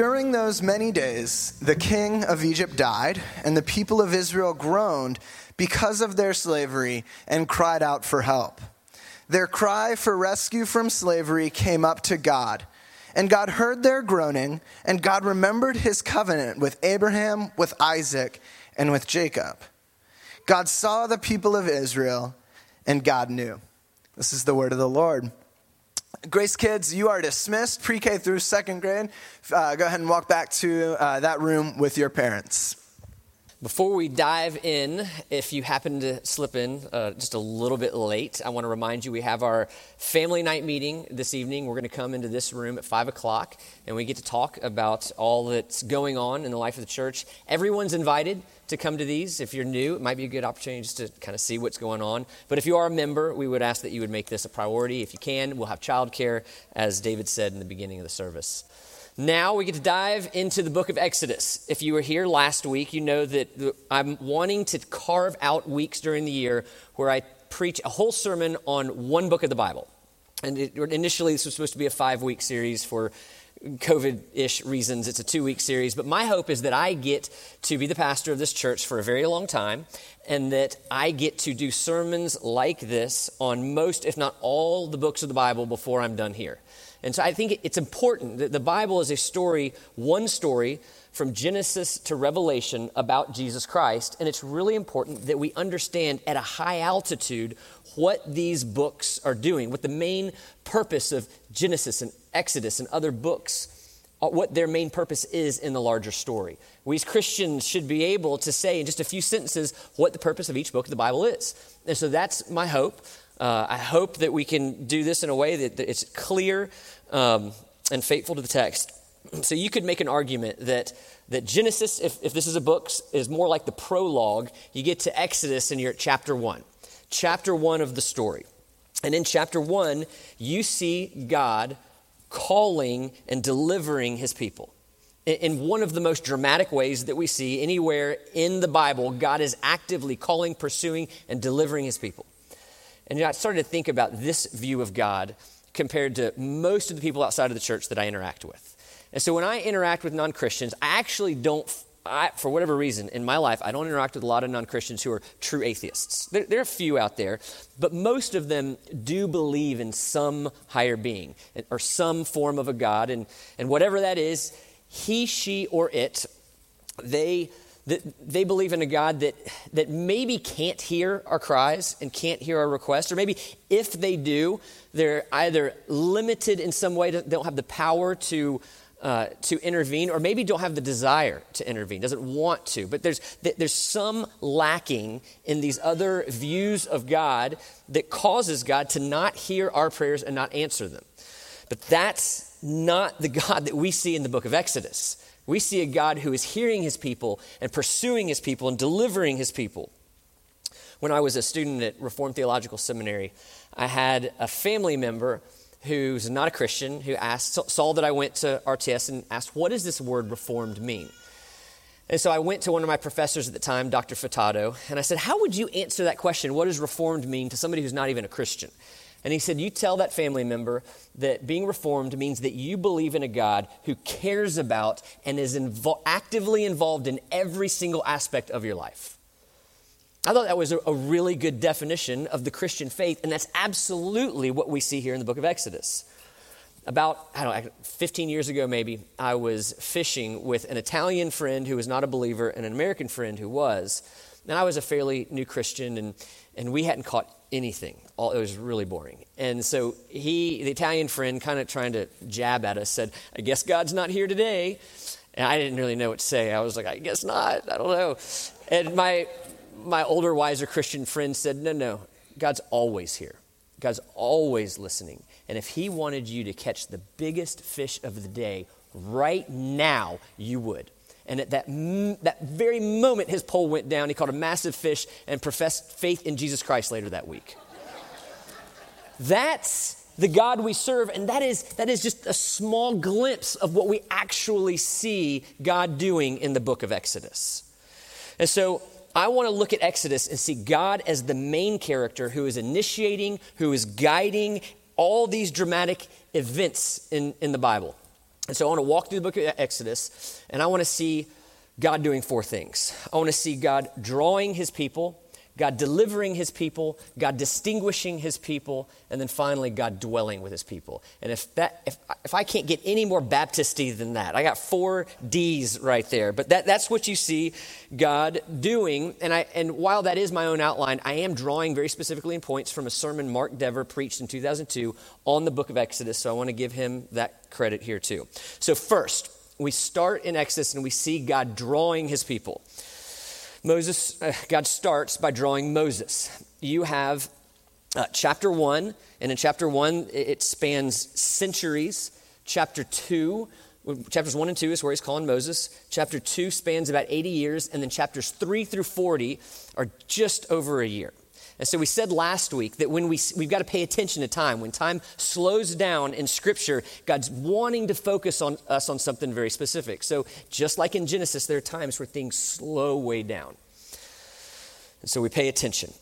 During those many days, the king of Egypt died, and the people of Israel groaned because of their slavery and cried out for help. Their cry for rescue from slavery came up to God. And God heard their groaning, and God remembered his covenant with Abraham, with Isaac, and with Jacob. God saw the people of Israel, and God knew. This is the word of the Lord. Grace kids, you are dismissed pre K through second grade. Uh, go ahead and walk back to uh, that room with your parents. Before we dive in, if you happen to slip in uh, just a little bit late, I want to remind you we have our family night meeting this evening. We're going to come into this room at 5 o'clock and we get to talk about all that's going on in the life of the church. Everyone's invited to come to these. If you're new, it might be a good opportunity just to kind of see what's going on. But if you are a member, we would ask that you would make this a priority. If you can, we'll have childcare, as David said in the beginning of the service. Now we get to dive into the book of Exodus. If you were here last week, you know that I'm wanting to carve out weeks during the year where I preach a whole sermon on one book of the Bible. And it, initially, this was supposed to be a five week series for COVID ish reasons. It's a two week series. But my hope is that I get to be the pastor of this church for a very long time and that I get to do sermons like this on most, if not all, the books of the Bible before I'm done here. And so I think it's important that the Bible is a story, one story from Genesis to Revelation about Jesus Christ. And it's really important that we understand at a high altitude what these books are doing, what the main purpose of Genesis and Exodus and other books uh, what their main purpose is in the larger story. We as Christians should be able to say in just a few sentences what the purpose of each book of the Bible is. And so that's my hope. Uh, I hope that we can do this in a way that, that it's clear um, and faithful to the text. So you could make an argument that, that Genesis, if, if this is a book, is more like the prologue. You get to Exodus and you're at chapter 1. Chapter 1 of the story. And in chapter 1, you see God calling and delivering his people. In one of the most dramatic ways that we see anywhere in the Bible, God is actively calling, pursuing, and delivering his people. And I started to think about this view of God compared to most of the people outside of the church that I interact with. And so when I interact with non Christians, I actually don't, I, for whatever reason in my life, I don't interact with a lot of non Christians who are true atheists. There, there, are a few out there, but most of them do believe in some higher being or some form of a God. And, and whatever that is, he, she, or it, they they believe in a God that, that maybe can't hear our cries and can't hear our requests, or maybe if they do, they're either limited in some way, they don't have the power to, uh, to intervene, or maybe don't have the desire to intervene, doesn't want to. But there's, there's some lacking in these other views of God that causes God to not hear our prayers and not answer them. But that's not the God that we see in the book of Exodus. We see a God who is hearing his people and pursuing his people and delivering his people. When I was a student at Reformed Theological Seminary, I had a family member who's not a Christian who asked, saw that I went to RTS and asked, What does this word reformed mean? And so I went to one of my professors at the time, Dr. Furtado, and I said, How would you answer that question? What does reformed mean to somebody who's not even a Christian? And he said, You tell that family member that being reformed means that you believe in a God who cares about and is invo- actively involved in every single aspect of your life. I thought that was a, a really good definition of the Christian faith, and that's absolutely what we see here in the book of Exodus. About, I don't know, 15 years ago maybe, I was fishing with an Italian friend who was not a believer and an American friend who was. And I was a fairly new Christian, and, and we hadn't caught anything. All, it was really boring. And so he, the Italian friend, kind of trying to jab at us, said, I guess God's not here today. And I didn't really know what to say. I was like, I guess not. I don't know. And my, my older, wiser Christian friend said, No, no, God's always here. God's always listening. And if He wanted you to catch the biggest fish of the day right now, you would. And at that, that very moment, his pole went down. He caught a massive fish and professed faith in Jesus Christ later that week. That's the God we serve, and that is, that is just a small glimpse of what we actually see God doing in the book of Exodus. And so I want to look at Exodus and see God as the main character who is initiating, who is guiding all these dramatic events in, in the Bible. And so I want to walk through the book of Exodus, and I want to see God doing four things. I want to see God drawing his people, God delivering his people, God distinguishing his people, and then finally God dwelling with his people. And if that if, if I can't get any more Baptisty than that, I got four D's right there. But that, that's what you see God doing. And I and while that is my own outline, I am drawing very specifically in points from a sermon Mark Dever preached in 2002 on the book of Exodus. So I want to give him that credit here too. So first, we start in Exodus and we see God drawing his people. Moses, uh, God starts by drawing Moses. You have uh, chapter one, and in chapter one, it spans centuries. Chapter two, chapters one and two is where he's calling Moses. Chapter two spans about 80 years, and then chapters three through 40 are just over a year. And so we said last week that when we, we've got to pay attention to time. When time slows down in Scripture, God's wanting to focus on us on something very specific. So just like in Genesis, there are times where things slow way down. And so we pay attention.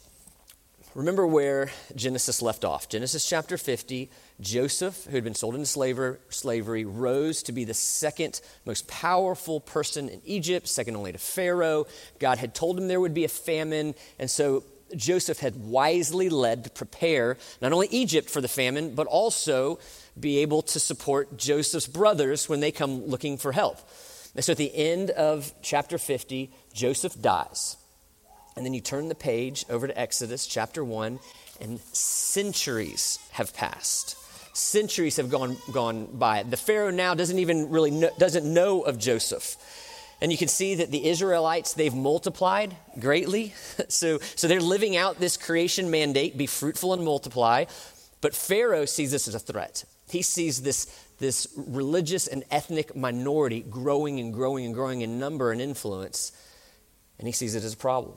Remember where Genesis left off. Genesis chapter 50, Joseph, who had been sold into slavery, slavery, rose to be the second most powerful person in Egypt, second only to Pharaoh. God had told him there would be a famine, and so Joseph had wisely led to prepare not only Egypt for the famine, but also be able to support Joseph's brothers when they come looking for help. And so at the end of chapter 50, Joseph dies. And then you turn the page over to Exodus chapter 1, and centuries have passed. Centuries have gone, gone by. The Pharaoh now doesn't even really know, doesn't know of Joseph. And you can see that the Israelites, they've multiplied greatly. so, so they're living out this creation mandate be fruitful and multiply. But Pharaoh sees this as a threat. He sees this, this religious and ethnic minority growing and growing and growing in number and influence, and he sees it as a problem.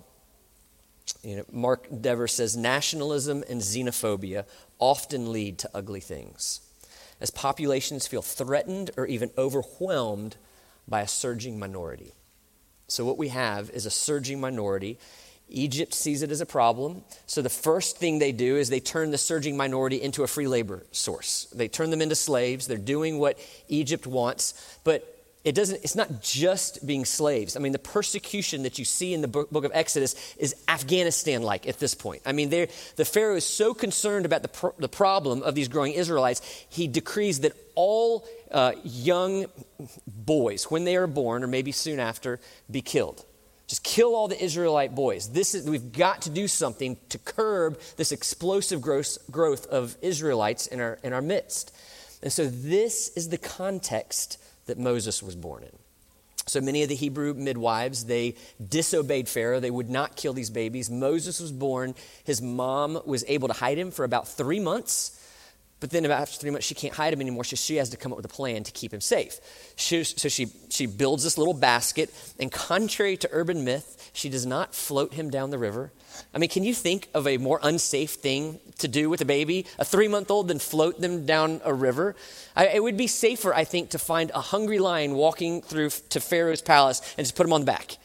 You know, Mark Dever says nationalism and xenophobia often lead to ugly things. As populations feel threatened or even overwhelmed by a surging minority. So, what we have is a surging minority. Egypt sees it as a problem. So, the first thing they do is they turn the surging minority into a free labor source. They turn them into slaves. They're doing what Egypt wants. But it doesn't, it's not just being slaves. I mean, the persecution that you see in the book, of Exodus is Afghanistan like at this point. I mean, the Pharaoh is so concerned about the, pr- the problem of these growing Israelites, he decrees that all uh, young boys, when they are born, or maybe soon after, be killed. Just kill all the Israelite boys. This is, we've got to do something to curb this explosive growth, growth of Israelites in our, in our midst. And so, this is the context that Moses was born in. So many of the Hebrew midwives, they disobeyed Pharaoh. They would not kill these babies. Moses was born. His mom was able to hide him for about three months. But then after three months, she can't hide him anymore, so she has to come up with a plan to keep him safe. She, so she, she builds this little basket, and contrary to urban myth, she does not float him down the river. I mean, can you think of a more unsafe thing to do with a baby, a three month old, than float them down a river? I, it would be safer, I think, to find a hungry lion walking through to Pharaoh's palace and just put him on the back.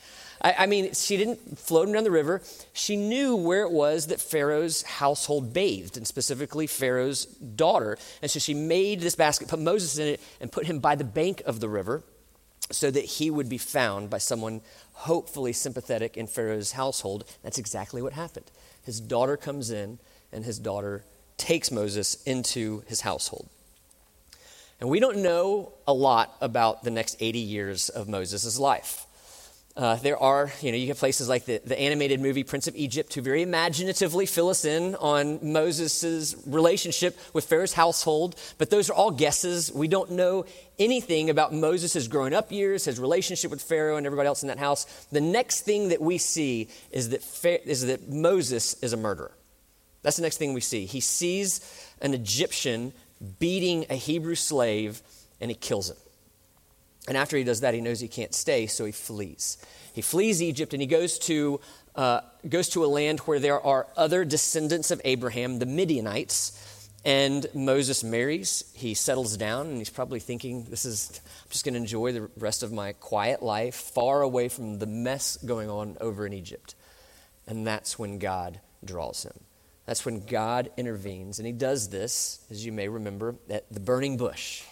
I, I mean, she didn't float down the river. She knew where it was that Pharaoh's household bathed, and specifically Pharaoh's daughter. And so she made this basket, put Moses in it, and put him by the bank of the river so that he would be found by someone hopefully sympathetic in Pharaoh's household. That's exactly what happened. His daughter comes in, and his daughter takes Moses into his household. And we don't know a lot about the next 80 years of Moses' life. Uh, there are, you know, you have places like the, the animated movie Prince of Egypt who very imaginatively fill us in on Moses' relationship with Pharaoh's household, but those are all guesses. We don't know anything about Moses' growing up years, his relationship with Pharaoh and everybody else in that house. The next thing that we see is that, is that Moses is a murderer. That's the next thing we see. He sees an Egyptian beating a Hebrew slave and he kills him. And after he does that, he knows he can't stay, so he flees. He flees Egypt and he goes to, uh, goes to a land where there are other descendants of Abraham, the Midianites. And Moses marries, he settles down, and he's probably thinking, This is, I'm just going to enjoy the rest of my quiet life, far away from the mess going on over in Egypt. And that's when God draws him. That's when God intervenes. And he does this, as you may remember, at the burning bush.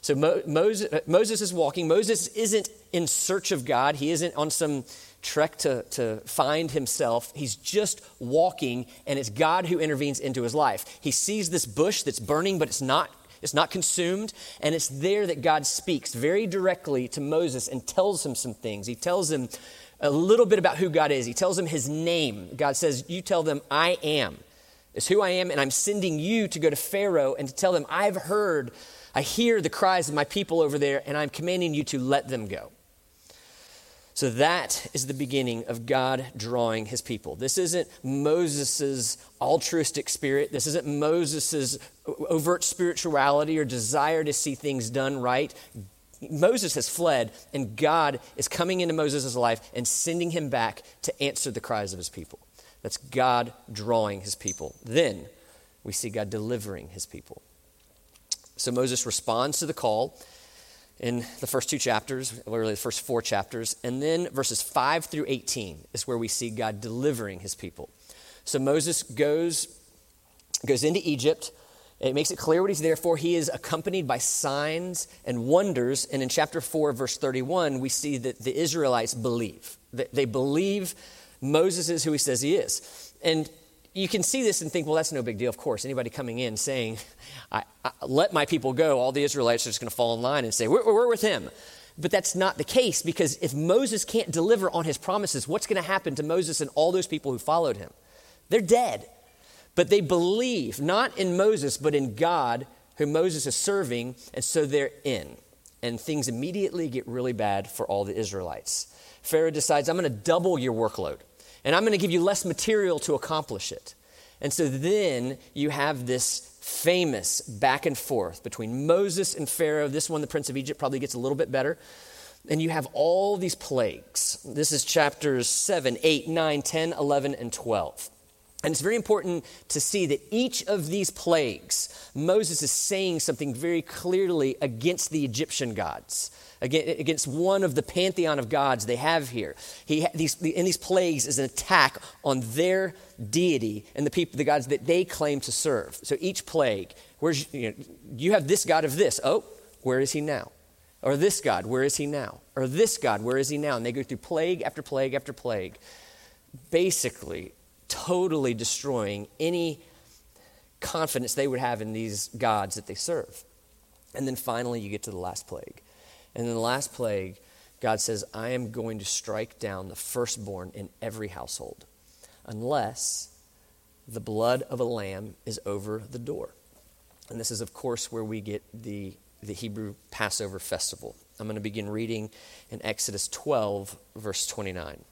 So Mo- Moses, Moses is walking. Moses isn't in search of God, he isn't on some trek to, to find himself. He's just walking, and it's God who intervenes into his life. He sees this bush that's burning, but it's not. It's not consumed, and it's there that God speaks very directly to Moses and tells him some things. He tells him a little bit about who God is. He tells him his name. God says, You tell them, I am, is who I am, and I'm sending you to go to Pharaoh and to tell them, I've heard, I hear the cries of my people over there, and I'm commanding you to let them go. So that is the beginning of God drawing his people. This isn't Moses' altruistic spirit. This isn't Moses' overt spirituality or desire to see things done right. Moses has fled, and God is coming into Moses' life and sending him back to answer the cries of his people. That's God drawing his people. Then we see God delivering his people. So Moses responds to the call in the first two chapters, literally the first four chapters. And then verses 5 through 18 is where we see God delivering his people. So Moses goes, goes into Egypt. It makes it clear what he's there for. He is accompanied by signs and wonders. And in chapter 4, verse 31, we see that the Israelites believe. They believe Moses is who he says he is. And you can see this and think, well, that's no big deal. Of course, anybody coming in saying, I, I, let my people go, all the Israelites are just going to fall in line and say, we're, we're with him. But that's not the case because if Moses can't deliver on his promises, what's going to happen to Moses and all those people who followed him? They're dead. But they believe not in Moses, but in God, who Moses is serving, and so they're in. And things immediately get really bad for all the Israelites. Pharaoh decides, I'm going to double your workload and I'm going to give you less material to accomplish it. And so then you have this famous back and forth between Moses and Pharaoh. This one, the prince of Egypt, probably gets a little bit better. And you have all these plagues. This is chapters 7, 8, 9, 10, 11, and 12. And it's very important to see that each of these plagues, Moses is saying something very clearly against the Egyptian gods against one of the pantheon of gods they have here. He, these, in these plagues is an attack on their deity and the people, the gods that they claim to serve. So each plague, where's you, know, you have this god of this. Oh, where is he now? Or this God, where is he now? Or this God, where is he now? And they go through plague after plague after plague, basically totally destroying any confidence they would have in these gods that they serve. And then finally, you get to the last plague. And then the last plague, God says, I am going to strike down the firstborn in every household, unless the blood of a lamb is over the door. And this is, of course, where we get the, the Hebrew Passover festival. I'm going to begin reading in Exodus 12, verse 29.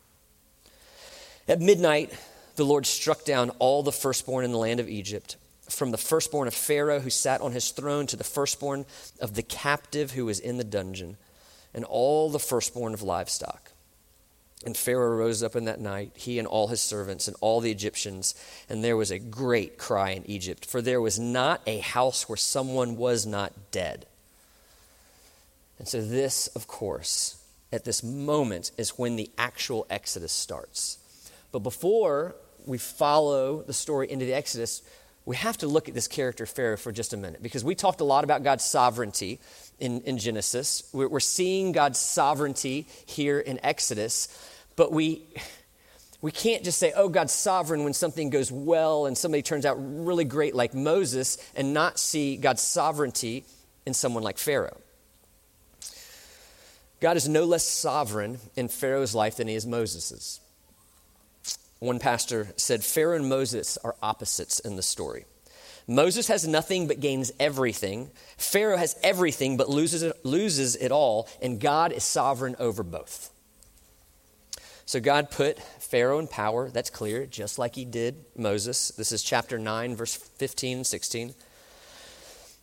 At midnight, the Lord struck down all the firstborn in the land of Egypt from the firstborn of Pharaoh who sat on his throne to the firstborn of the captive who was in the dungeon, and all the firstborn of livestock. And Pharaoh rose up in that night, he and all his servants and all the Egyptians, and there was a great cry in Egypt, for there was not a house where someone was not dead. And so, this, of course, at this moment is when the actual Exodus starts. But before we follow the story into the Exodus, we have to look at this character Pharaoh for just a minute because we talked a lot about God's sovereignty in, in Genesis. We're, we're seeing God's sovereignty here in Exodus, but we, we can't just say, oh, God's sovereign when something goes well and somebody turns out really great like Moses and not see God's sovereignty in someone like Pharaoh. God is no less sovereign in Pharaoh's life than he is Moses's. One pastor said Pharaoh and Moses are opposites in the story. Moses has nothing but gains everything. Pharaoh has everything but loses it, loses it all, and God is sovereign over both. So God put Pharaoh in power, that's clear, just like he did Moses. This is chapter 9, verse 15 and 16.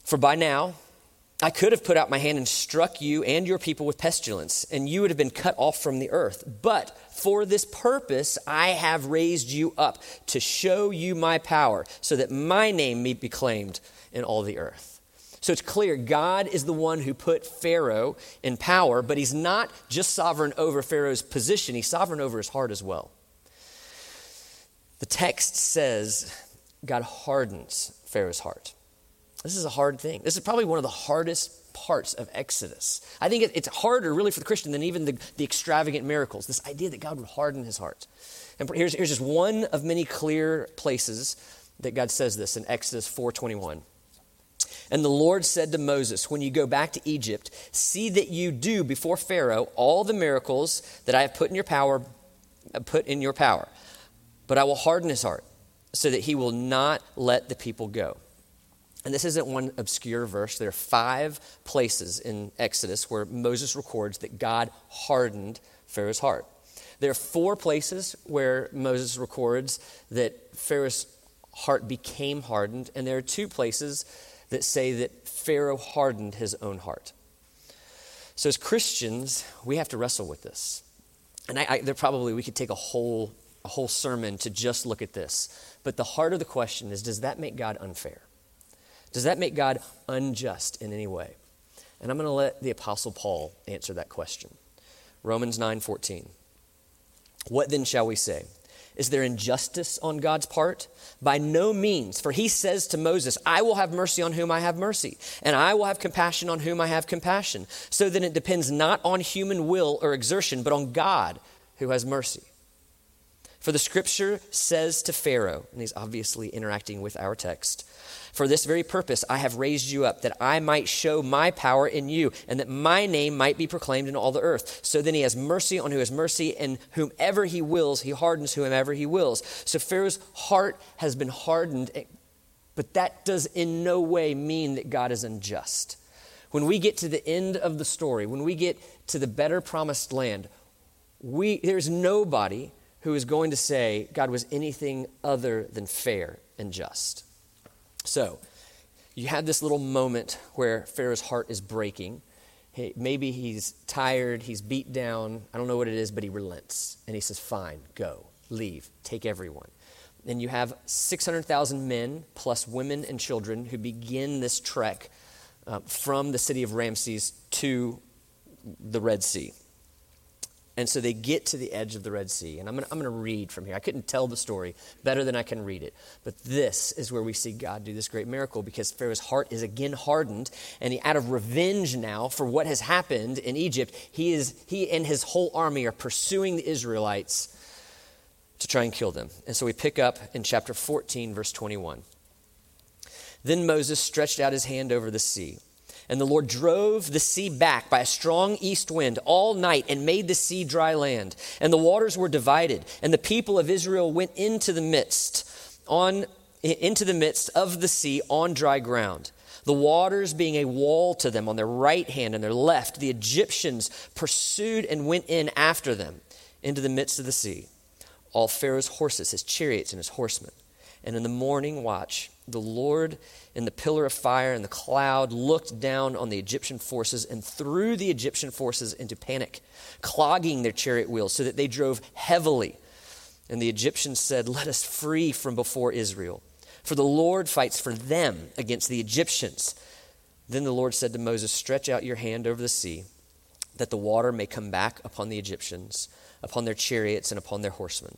For by now, I could have put out my hand and struck you and your people with pestilence, and you would have been cut off from the earth. But for this purpose I have raised you up to show you my power, so that my name may be claimed in all the earth. So it's clear God is the one who put Pharaoh in power, but he's not just sovereign over Pharaoh's position, he's sovereign over his heart as well. The text says God hardens Pharaoh's heart. This is a hard thing. This is probably one of the hardest parts of Exodus. I think it's harder, really, for the Christian than even the, the extravagant miracles. This idea that God would harden his heart. And here's, here's just one of many clear places that God says this in Exodus 4:21. And the Lord said to Moses, When you go back to Egypt, see that you do before Pharaoh all the miracles that I have put in your power, put in your power. But I will harden his heart so that he will not let the people go. And this isn't one obscure verse. There are five places in Exodus where Moses records that God hardened Pharaoh's heart. There are four places where Moses records that Pharaoh's heart became hardened, and there are two places that say that Pharaoh hardened his own heart. So, as Christians, we have to wrestle with this. And I, I, there probably we could take a whole, a whole sermon to just look at this. But the heart of the question is does that make God unfair? Does that make God unjust in any way? And I'm going to let the Apostle Paul answer that question. Romans 9 14. What then shall we say? Is there injustice on God's part? By no means. For he says to Moses, I will have mercy on whom I have mercy, and I will have compassion on whom I have compassion. So that it depends not on human will or exertion, but on God who has mercy. For the scripture says to Pharaoh, and he's obviously interacting with our text, for this very purpose I have raised you up, that I might show my power in you, and that my name might be proclaimed in all the earth. So then he has mercy on who has mercy, and whomever he wills, he hardens whomever he wills. So Pharaoh's heart has been hardened, eh, but that does in no way mean that God is unjust. When we get to the end of the story, when we get to the better promised land, we, there's nobody who is going to say God was anything other than fair and just. So, you have this little moment where Pharaoh's heart is breaking. Maybe he's tired, he's beat down, I don't know what it is, but he relents. And he says, Fine, go, leave, take everyone. And you have 600,000 men plus women and children who begin this trek uh, from the city of Ramses to the Red Sea. And so they get to the edge of the Red Sea. And I'm going to read from here. I couldn't tell the story better than I can read it. But this is where we see God do this great miracle because Pharaoh's heart is again hardened. And he, out of revenge now for what has happened in Egypt, he, is, he and his whole army are pursuing the Israelites to try and kill them. And so we pick up in chapter 14, verse 21. Then Moses stretched out his hand over the sea and the Lord drove the sea back by a strong east wind all night and made the sea dry land. And the waters were divided, and the people of Israel went into the midst on into the midst of the sea on dry ground. The waters being a wall to them on their right hand and their left, the Egyptians pursued and went in after them into the midst of the sea. All Pharaoh's horses, his chariots, and his horsemen. And in the morning watch, the Lord in the pillar of fire and the cloud looked down on the Egyptian forces and threw the Egyptian forces into panic, clogging their chariot wheels so that they drove heavily. And the Egyptians said, Let us free from before Israel, for the Lord fights for them against the Egyptians. Then the Lord said to Moses, Stretch out your hand over the sea, that the water may come back upon the Egyptians, upon their chariots, and upon their horsemen.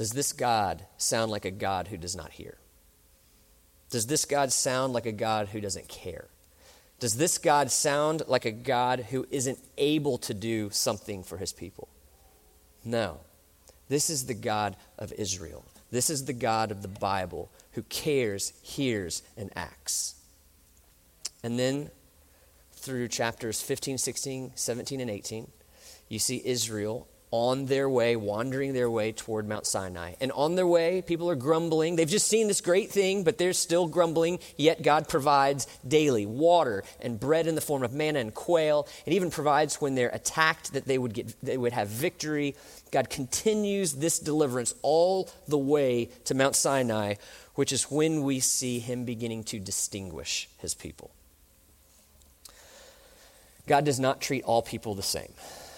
Does this God sound like a God who does not hear? Does this God sound like a God who doesn't care? Does this God sound like a God who isn't able to do something for his people? No. This is the God of Israel. This is the God of the Bible who cares, hears, and acts. And then through chapters 15, 16, 17, and 18, you see Israel on their way, wandering their way toward Mount Sinai. And on their way, people are grumbling. They've just seen this great thing, but they're still grumbling. Yet God provides daily water and bread in the form of manna and quail. It even provides when they're attacked that they would get they would have victory. God continues this deliverance all the way to Mount Sinai, which is when we see him beginning to distinguish his people. God does not treat all people the same.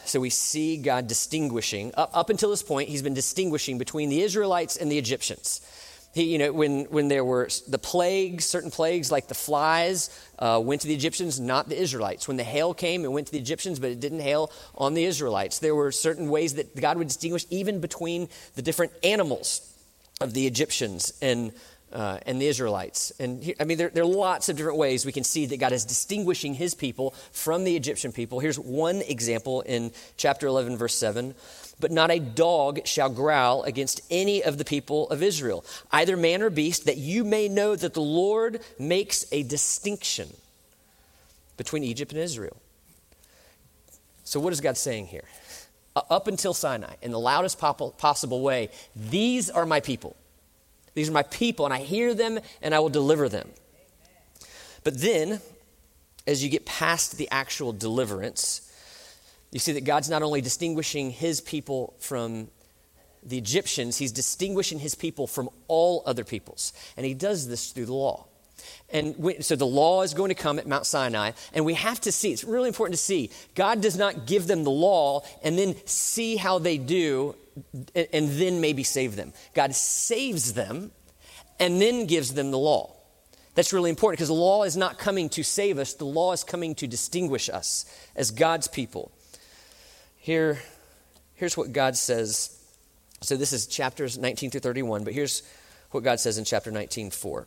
So we see God distinguishing, up, up until this point, he's been distinguishing between the Israelites and the Egyptians. He, you know, when, when there were the plagues, certain plagues like the flies uh, went to the Egyptians, not the Israelites. When the hail came, it went to the Egyptians, but it didn't hail on the Israelites. There were certain ways that God would distinguish even between the different animals of the Egyptians and uh, and the Israelites. And he, I mean, there, there, are lots of different ways we can see that God is distinguishing his people from the Egyptian people. Here's one example in chapter 11, verse 7. But not a dog shall growl against any of the people of Israel, either man or beast, that you may know that the Lord makes a distinction between Egypt and Israel. So, what is God saying here? Up until Sinai, in the loudest possible way, these are my people. These are my people, and I hear them and I will deliver them. But then, as you get past the actual deliverance, you see that God's not only distinguishing his people from the Egyptians, he's distinguishing his people from all other peoples. And he does this through the law. And we, so the law is going to come at Mount Sinai, and we have to see, it's really important to see, God does not give them the law and then see how they do and then maybe save them. God saves them and then gives them the law. That's really important because the law is not coming to save us, the law is coming to distinguish us as God's people. Here, here's what God says. So this is chapters 19 through 31, but here's what God says in chapter 19 4.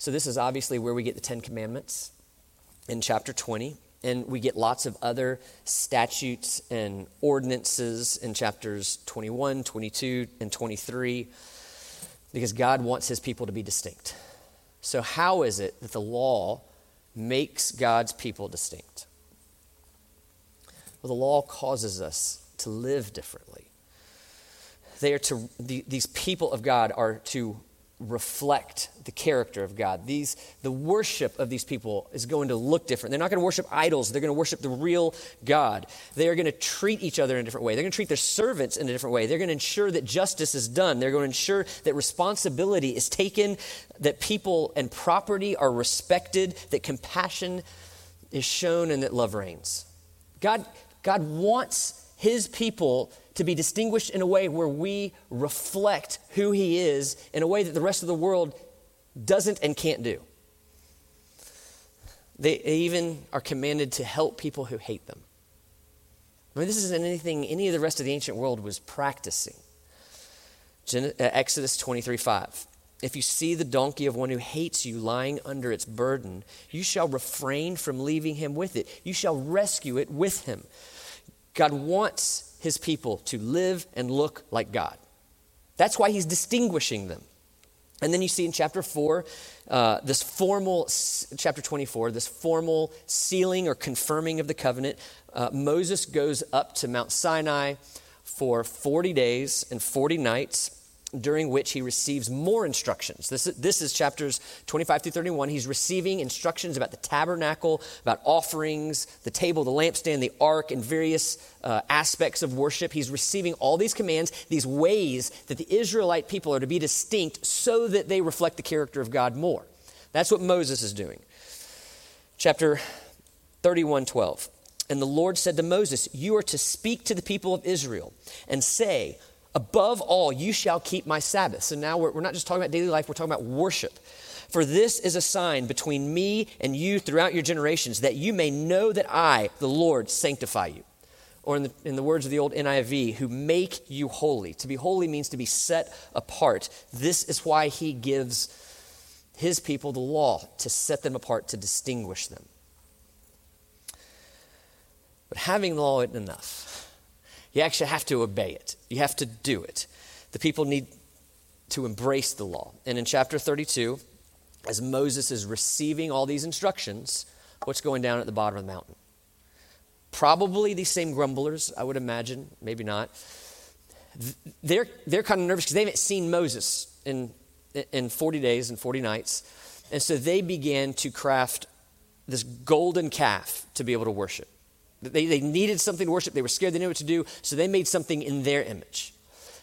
So, this is obviously where we get the Ten Commandments in chapter 20. And we get lots of other statutes and ordinances in chapters 21, 22, and 23 because God wants his people to be distinct. So, how is it that the law makes God's people distinct? Well, the law causes us to live differently. They are to, the, these people of God are to reflect the character of God. These, the worship of these people is going to look different. They're not going to worship idols, they're going to worship the real God. They are going to treat each other in a different way. They're going to treat their servants in a different way. They're going to ensure that justice is done. They're going to ensure that responsibility is taken, that people and property are respected, that compassion is shown, and that love reigns. God, God wants his people to be distinguished in a way where we reflect who He is in a way that the rest of the world doesn't and can't do. They even are commanded to help people who hate them. I mean, this isn't anything any of the rest of the ancient world was practicing. Uh, Exodus 23 5. If you see the donkey of one who hates you lying under its burden, you shall refrain from leaving him with it. You shall rescue it with him. God wants his people to live and look like God. That's why he's distinguishing them. And then you see in chapter 4, uh, this formal, chapter 24, this formal sealing or confirming of the covenant. Uh, Moses goes up to Mount Sinai for 40 days and 40 nights during which he receives more instructions. This is, this is chapters 25 through 31. He's receiving instructions about the tabernacle, about offerings, the table, the lampstand, the ark, and various uh, aspects of worship. He's receiving all these commands, these ways that the Israelite people are to be distinct so that they reflect the character of God more. That's what Moses is doing. Chapter 31 12. And the Lord said to Moses, You are to speak to the people of Israel and say, Above all, you shall keep my Sabbath. So now we're, we're not just talking about daily life, we're talking about worship. For this is a sign between me and you throughout your generations, that you may know that I, the Lord, sanctify you. Or in the, in the words of the old NIV, who make you holy. To be holy means to be set apart. This is why he gives his people the law, to set them apart, to distinguish them. But having the law isn't enough. You actually have to obey it, you have to do it. The people need to embrace the law. And in chapter 32, as Moses is receiving all these instructions, what's going down at the bottom of the mountain? probably these same grumblers, I would imagine, maybe not. They're, they're kind of nervous because they haven't seen Moses in, in 40 days and 40 nights. And so they began to craft this golden calf to be able to worship. They, they needed something to worship. They were scared. They knew what to do. So they made something in their image.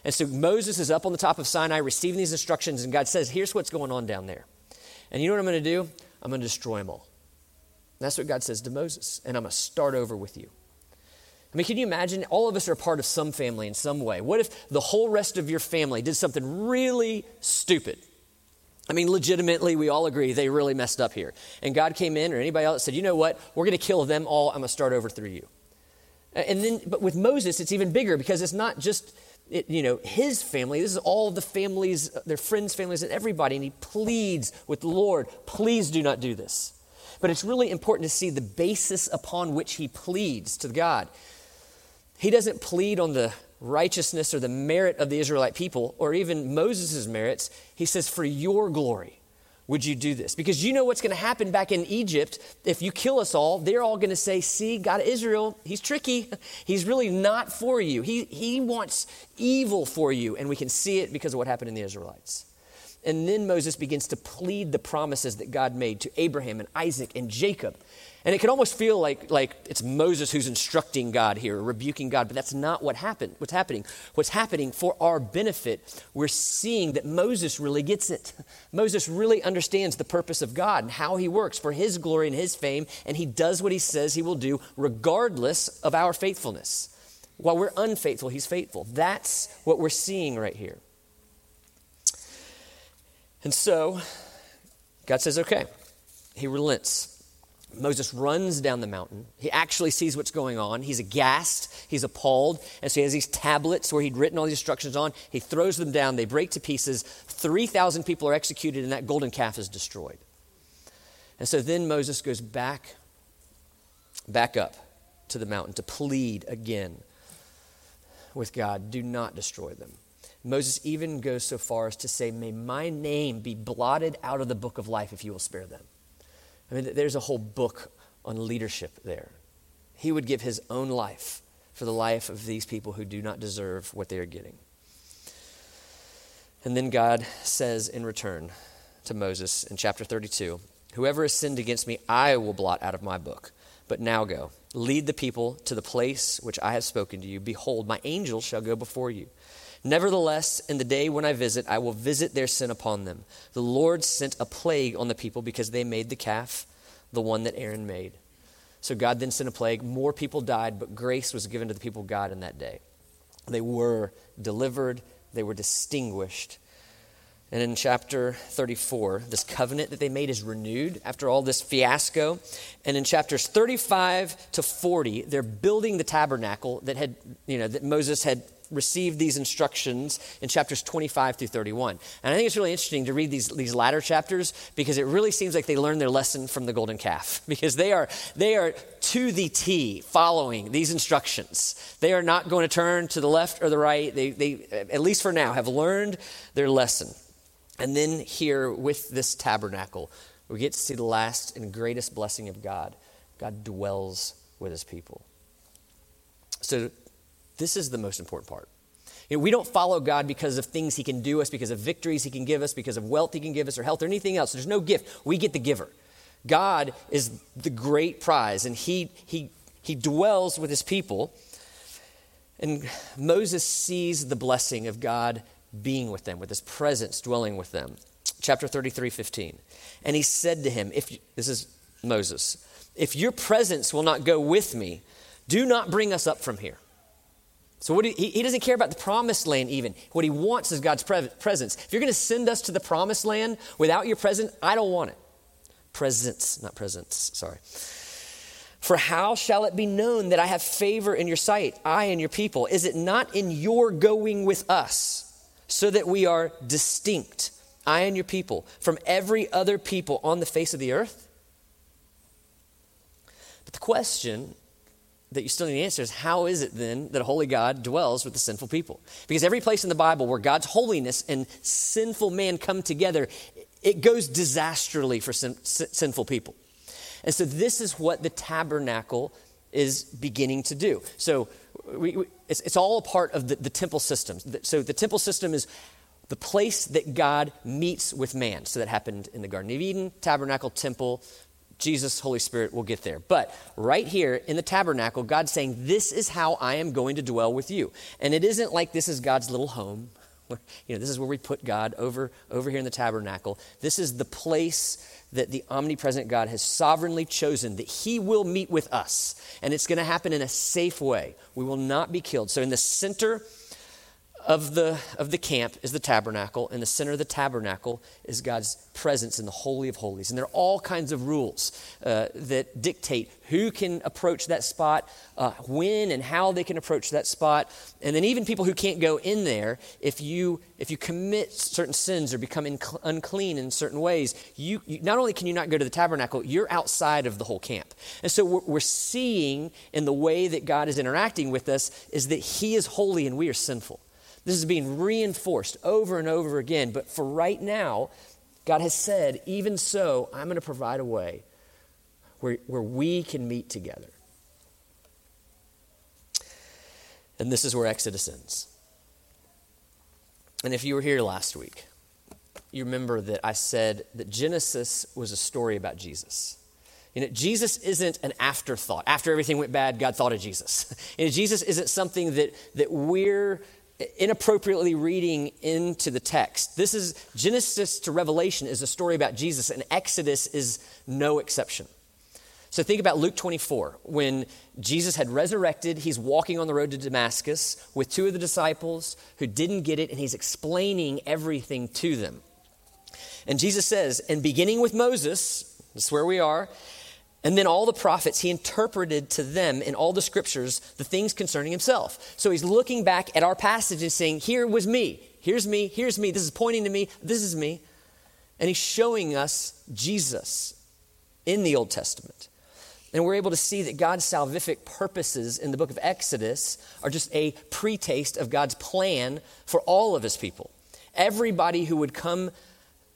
And so Moses is up on the top of Sinai receiving these instructions, and God says, Here's what's going on down there. And you know what I'm going to do? I'm going to destroy them all. that's what God says to Moses. And I'm going to start over with you. I mean, can you imagine? All of us are part of some family in some way. What if the whole rest of your family did something really stupid? I mean, legitimately, we all agree they really messed up here. And God came in, or anybody else said, you know what? We're going to kill them all. I'm going to start over through you. And then, but with Moses, it's even bigger because it's not just, it, you know, his family. This is all the families, their friends' families, and everybody. And he pleads with the Lord, please do not do this. But it's really important to see the basis upon which he pleads to God. He doesn't plead on the righteousness or the merit of the Israelite people or even Moses' merits. He says, For your glory would you do this? Because you know what's going to happen back in Egypt. If you kill us all, they're all going to say, See, God of Israel, he's tricky. He's really not for you. He, he wants evil for you. And we can see it because of what happened in the Israelites. And then Moses begins to plead the promises that God made to Abraham and Isaac and Jacob. And it can almost feel like, like it's Moses who's instructing God here, rebuking God, but that's not what happened. What's happening? What's happening for our benefit, we're seeing that Moses really gets it. Moses really understands the purpose of God and how he works for his glory and his fame, and he does what he says he will do regardless of our faithfulness. While we're unfaithful, he's faithful. That's what we're seeing right here. And so, God says, okay, he relents. Moses runs down the mountain. He actually sees what's going on. He's aghast. He's appalled. And so he has these tablets where he'd written all these instructions on. He throws them down. They break to pieces. 3,000 people are executed, and that golden calf is destroyed. And so then Moses goes back, back up to the mountain to plead again with God do not destroy them. Moses even goes so far as to say, May my name be blotted out of the book of life if you will spare them. I mean, there's a whole book on leadership there. He would give his own life for the life of these people who do not deserve what they are getting. And then God says in return to Moses in chapter 32 Whoever has sinned against me, I will blot out of my book. But now go, lead the people to the place which I have spoken to you. Behold, my angel shall go before you. Nevertheless, in the day when I visit, I will visit their sin upon them. The Lord sent a plague on the people because they made the calf, the one that Aaron made. So God then sent a plague. More people died, but grace was given to the people of God in that day. They were delivered, they were distinguished. And in chapter 34, this covenant that they made is renewed after all this fiasco. And in chapters 35 to 40, they're building the tabernacle that had, you know, that Moses had received these instructions in chapters 25 through 31. And I think it's really interesting to read these, these latter chapters because it really seems like they learned their lesson from the golden calf because they are, they are to the T following these instructions. They are not going to turn to the left or the right. They, they at least for now, have learned their lesson. And then here with this tabernacle, we get to see the last and greatest blessing of God. God dwells with his people. So this is the most important part. You know, we don't follow God because of things He can do us, because of victories He can give us, because of wealth He can give us, or health, or anything else. There's no gift. We get the giver. God is the great prize, and He, he, he dwells with His people. And Moses sees the blessing of God being with them, with His presence dwelling with them. Chapter 33, 15. And he said to him, if This is Moses. If your presence will not go with me, do not bring us up from here. So what he, he doesn't care about the promised land even. What he wants is God's pre- presence. If you're going to send us to the promised land without your presence, I don't want it. Presence, not presence, sorry. For how shall it be known that I have favor in your sight, I and your people? Is it not in your going with us, so that we are distinct, I and your people, from every other people on the face of the earth? But the question that you still need to answer is how is it then that a holy God dwells with the sinful people? Because every place in the Bible where God's holiness and sinful man come together, it goes disastrously for sin, sinful people. And so this is what the tabernacle is beginning to do. So we, we, it's, it's, all a part of the, the temple system. So the temple system is the place that God meets with man. So that happened in the Garden of Eden, tabernacle, temple, Jesus, Holy Spirit will get there. But right here in the tabernacle, God's saying, This is how I am going to dwell with you. And it isn't like this is God's little home. You know, this is where we put God over, over here in the tabernacle. This is the place that the omnipresent God has sovereignly chosen that He will meet with us. And it's going to happen in a safe way. We will not be killed. So, in the center of the, of the camp is the tabernacle. In the center of the tabernacle is God's presence in the Holy of Holies. And there are all kinds of rules uh, that dictate who can approach that spot, uh, when and how they can approach that spot. And then even people who can't go in there, if you, if you commit certain sins or become inc- unclean in certain ways, you, you, not only can you not go to the tabernacle, you're outside of the whole camp. And so what we're seeing in the way that God is interacting with us is that He is holy and we are sinful. This is being reinforced over and over again. But for right now, God has said, even so, I'm going to provide a way where, where we can meet together. And this is where Exodus ends. And if you were here last week, you remember that I said that Genesis was a story about Jesus. You know, Jesus isn't an afterthought. After everything went bad, God thought of Jesus. You know, Jesus isn't something that, that we're inappropriately reading into the text. This is Genesis to Revelation is a story about Jesus, and Exodus is no exception. So think about Luke 24, when Jesus had resurrected, he's walking on the road to Damascus with two of the disciples who didn't get it, and he's explaining everything to them. And Jesus says, and beginning with Moses, this is where we are, and then all the prophets, he interpreted to them in all the scriptures the things concerning himself. So he's looking back at our passage and saying, Here was me. Here's me. Here's me. This is pointing to me. This is me. And he's showing us Jesus in the Old Testament. And we're able to see that God's salvific purposes in the book of Exodus are just a pre-taste of God's plan for all of his people. Everybody who would come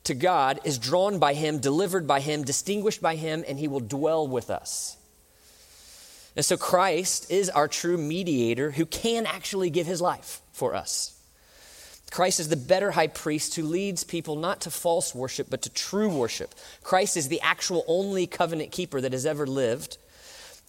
to God is drawn by Him, delivered by Him, distinguished by Him, and He will dwell with us. And so Christ is our true mediator who can actually give His life for us. Christ is the better high priest who leads people not to false worship, but to true worship. Christ is the actual only covenant keeper that has ever lived.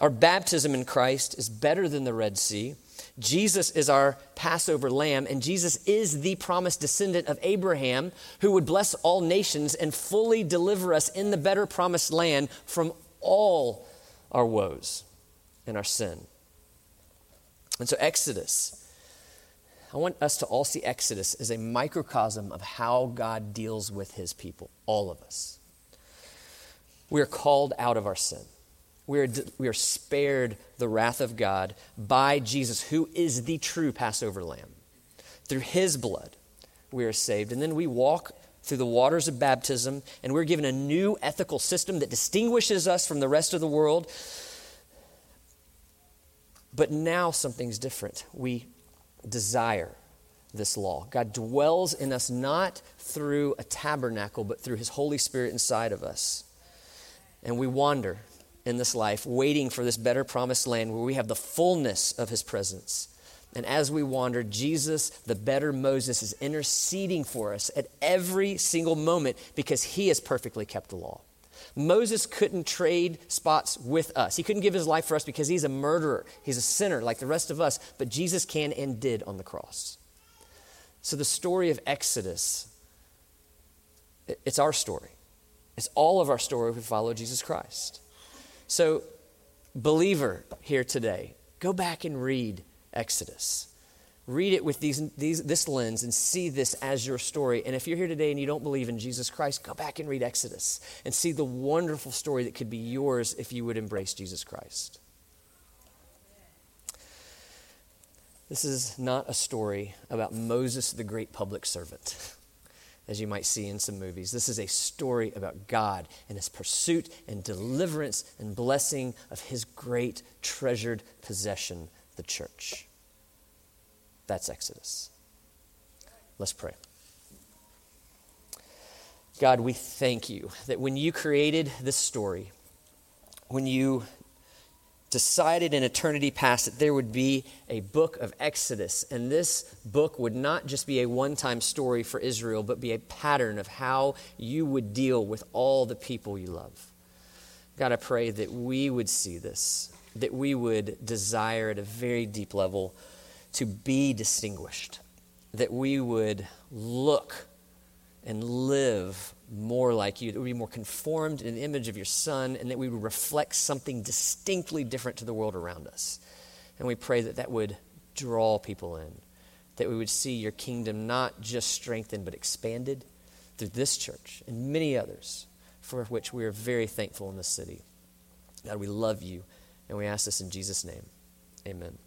Our baptism in Christ is better than the Red Sea. Jesus is our Passover lamb, and Jesus is the promised descendant of Abraham who would bless all nations and fully deliver us in the better promised land from all our woes and our sin. And so, Exodus, I want us to all see Exodus as a microcosm of how God deals with his people, all of us. We are called out of our sin. We are, we are spared the wrath of God by Jesus, who is the true Passover lamb. Through his blood, we are saved. And then we walk through the waters of baptism, and we're given a new ethical system that distinguishes us from the rest of the world. But now something's different. We desire this law. God dwells in us not through a tabernacle, but through his Holy Spirit inside of us. And we wander in this life, waiting for this better promised land where we have the fullness of his presence. And as we wander, Jesus, the better Moses, is interceding for us at every single moment because he has perfectly kept the law. Moses couldn't trade spots with us. He couldn't give his life for us because he's a murderer. He's a sinner like the rest of us, but Jesus can and did on the cross. So the story of Exodus, it's our story. It's all of our story if we follow Jesus Christ. So, believer here today, go back and read Exodus. Read it with these, these, this lens and see this as your story. And if you're here today and you don't believe in Jesus Christ, go back and read Exodus and see the wonderful story that could be yours if you would embrace Jesus Christ. This is not a story about Moses, the great public servant as you might see in some movies. This is a story about God and his pursuit and deliverance and blessing of his great treasured possession, the church. That's Exodus. Let's pray. God, we thank you that when you created this story, when you decided in eternity past that there would be a book of Exodus, and this book would not just be a one time story for Israel, but be a pattern of how you would deal with all the people you love. God, I pray that we would see this, that we would desire at a very deep level to be distinguished, that we would look and live more like you, that we be more conformed in the image of your Son, and that we would reflect something distinctly different to the world around us. And we pray that that would draw people in, that we would see your kingdom not just strengthened, but expanded through this church and many others, for which we are very thankful in this city. God, we love you, and we ask this in Jesus' name. Amen.